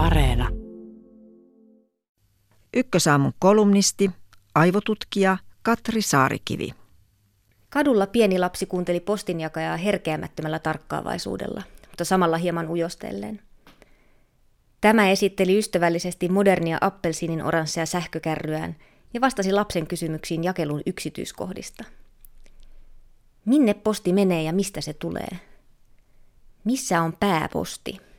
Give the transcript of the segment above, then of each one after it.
Areena. Ykkösaamun kolumnisti, aivotutkija Katri Saarikivi. Kadulla pieni lapsi kuunteli postinjakajaa herkeämättömällä tarkkaavaisuudella, mutta samalla hieman ujostellen. Tämä esitteli ystävällisesti modernia appelsiinin oranssia sähkökärryään ja vastasi lapsen kysymyksiin jakelun yksityiskohdista. Minne posti menee ja mistä se tulee? Missä on pääposti?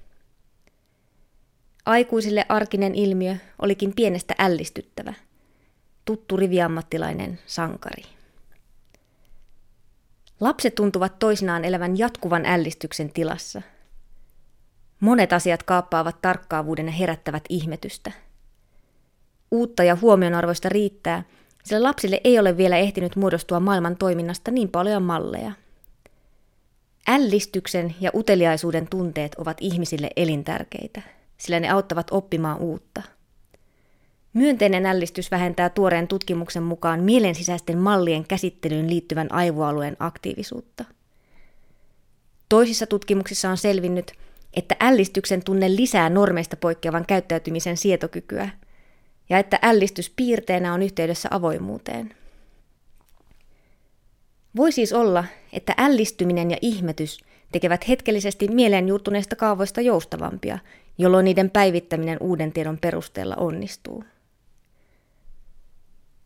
Aikuisille arkinen ilmiö olikin pienestä ällistyttävä. Tuttu riviammattilainen sankari. Lapset tuntuvat toisinaan elävän jatkuvan ällistyksen tilassa. Monet asiat kaappaavat tarkkaavuuden ja herättävät ihmetystä. Uutta ja huomionarvoista riittää, sillä lapsille ei ole vielä ehtinyt muodostua maailman toiminnasta niin paljon malleja. Ällistyksen ja uteliaisuuden tunteet ovat ihmisille elintärkeitä, sillä ne auttavat oppimaan uutta. Myönteinen ällistys vähentää tuoreen tutkimuksen mukaan mielensisäisten mallien käsittelyyn liittyvän aivoalueen aktiivisuutta. Toisissa tutkimuksissa on selvinnyt, että ällistyksen tunne lisää normeista poikkeavan käyttäytymisen sietokykyä ja että ällistys piirteenä on yhteydessä avoimuuteen. Voi siis olla, että ällistyminen ja ihmetys tekevät hetkellisesti mieleen juurtuneista kaavoista joustavampia, jolloin niiden päivittäminen uuden tiedon perusteella onnistuu.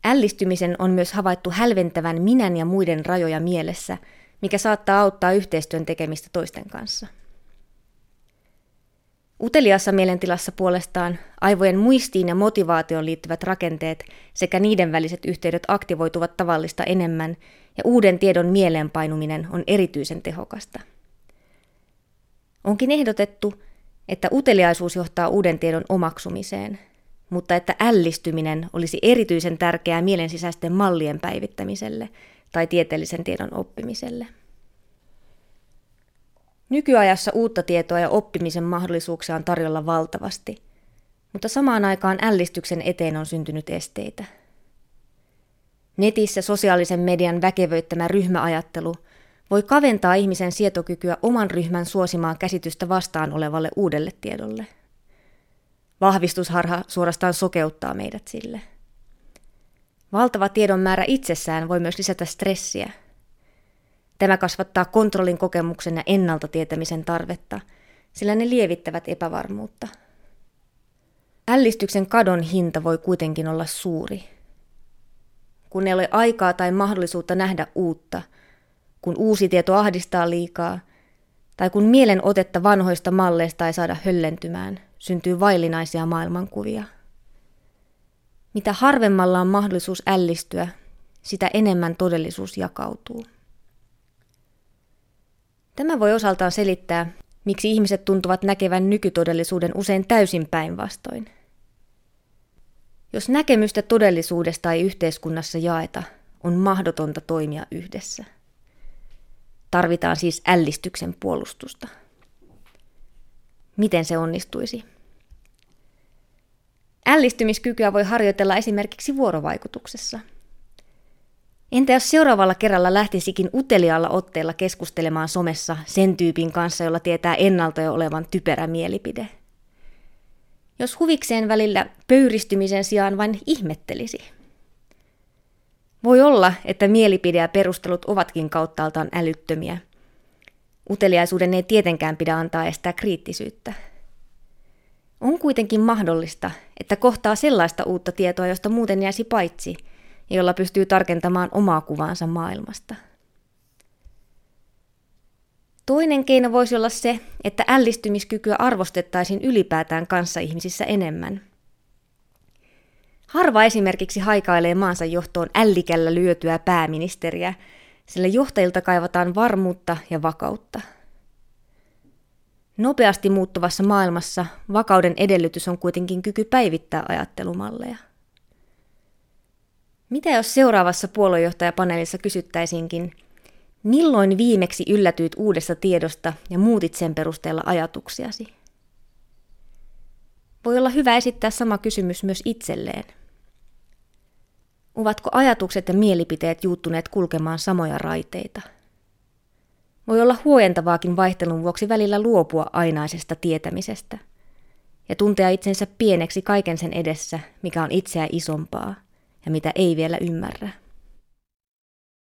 Ällistymisen on myös havaittu hälventävän minän ja muiden rajoja mielessä, mikä saattaa auttaa yhteistyön tekemistä toisten kanssa. Uteliassa mielentilassa puolestaan aivojen muistiin ja motivaatioon liittyvät rakenteet sekä niiden väliset yhteydet aktivoituvat tavallista enemmän ja uuden tiedon mieleenpainuminen on erityisen tehokasta. Onkin ehdotettu, että uteliaisuus johtaa uuden tiedon omaksumiseen, mutta että ällistyminen olisi erityisen tärkeää mielensisäisten mallien päivittämiselle tai tieteellisen tiedon oppimiselle. Nykyajassa uutta tietoa ja oppimisen mahdollisuuksia on tarjolla valtavasti, mutta samaan aikaan ällistyksen eteen on syntynyt esteitä. Netissä sosiaalisen median väkevöittämä ryhmäajattelu voi kaventaa ihmisen sietokykyä oman ryhmän suosimaan käsitystä vastaan olevalle uudelle tiedolle. Vahvistusharha suorastaan sokeuttaa meidät sille. Valtava tiedon määrä itsessään voi myös lisätä stressiä – Tämä kasvattaa kontrollin kokemuksen ja ennalta tietämisen tarvetta, sillä ne lievittävät epävarmuutta. Ällistyksen kadon hinta voi kuitenkin olla suuri. Kun ei ole aikaa tai mahdollisuutta nähdä uutta, kun uusi tieto ahdistaa liikaa, tai kun mielen otetta vanhoista malleista ei saada höllentymään, syntyy vaillinaisia maailmankuvia. Mitä harvemmalla on mahdollisuus ällistyä, sitä enemmän todellisuus jakautuu. Tämä voi osaltaan selittää, miksi ihmiset tuntuvat näkevän nykytodellisuuden usein täysin päinvastoin. Jos näkemystä todellisuudesta ei yhteiskunnassa jaeta, on mahdotonta toimia yhdessä. Tarvitaan siis ällistyksen puolustusta. Miten se onnistuisi? Ällistymiskykyä voi harjoitella esimerkiksi vuorovaikutuksessa – Entä jos seuraavalla kerralla lähtisikin uteliaalla otteella keskustelemaan somessa sen tyypin kanssa, jolla tietää ennalta jo olevan typerä mielipide? Jos huvikseen välillä pöyristymisen sijaan vain ihmettelisi. Voi olla, että mielipide ja perustelut ovatkin kauttaaltaan älyttömiä. Uteliaisuuden ei tietenkään pidä antaa estää kriittisyyttä. On kuitenkin mahdollista, että kohtaa sellaista uutta tietoa, josta muuten jäisi paitsi – jolla pystyy tarkentamaan omaa kuvaansa maailmasta. Toinen keino voisi olla se, että ällistymiskykyä arvostettaisiin ylipäätään kanssa ihmisissä enemmän. Harva esimerkiksi haikailee maansa johtoon ällikällä lyötyä pääministeriä, sillä johtajilta kaivataan varmuutta ja vakautta. Nopeasti muuttuvassa maailmassa vakauden edellytys on kuitenkin kyky päivittää ajattelumalleja. Mitä jos seuraavassa puoluejohtajapaneelissa kysyttäisinkin, milloin viimeksi yllätyit uudesta tiedosta ja muutit sen perusteella ajatuksiasi? Voi olla hyvä esittää sama kysymys myös itselleen. Ovatko ajatukset ja mielipiteet juuttuneet kulkemaan samoja raiteita? Voi olla huojentavaakin vaihtelun vuoksi välillä luopua ainaisesta tietämisestä ja tuntea itsensä pieneksi kaiken sen edessä, mikä on itseä isompaa ja mitä ei vielä ymmärrä.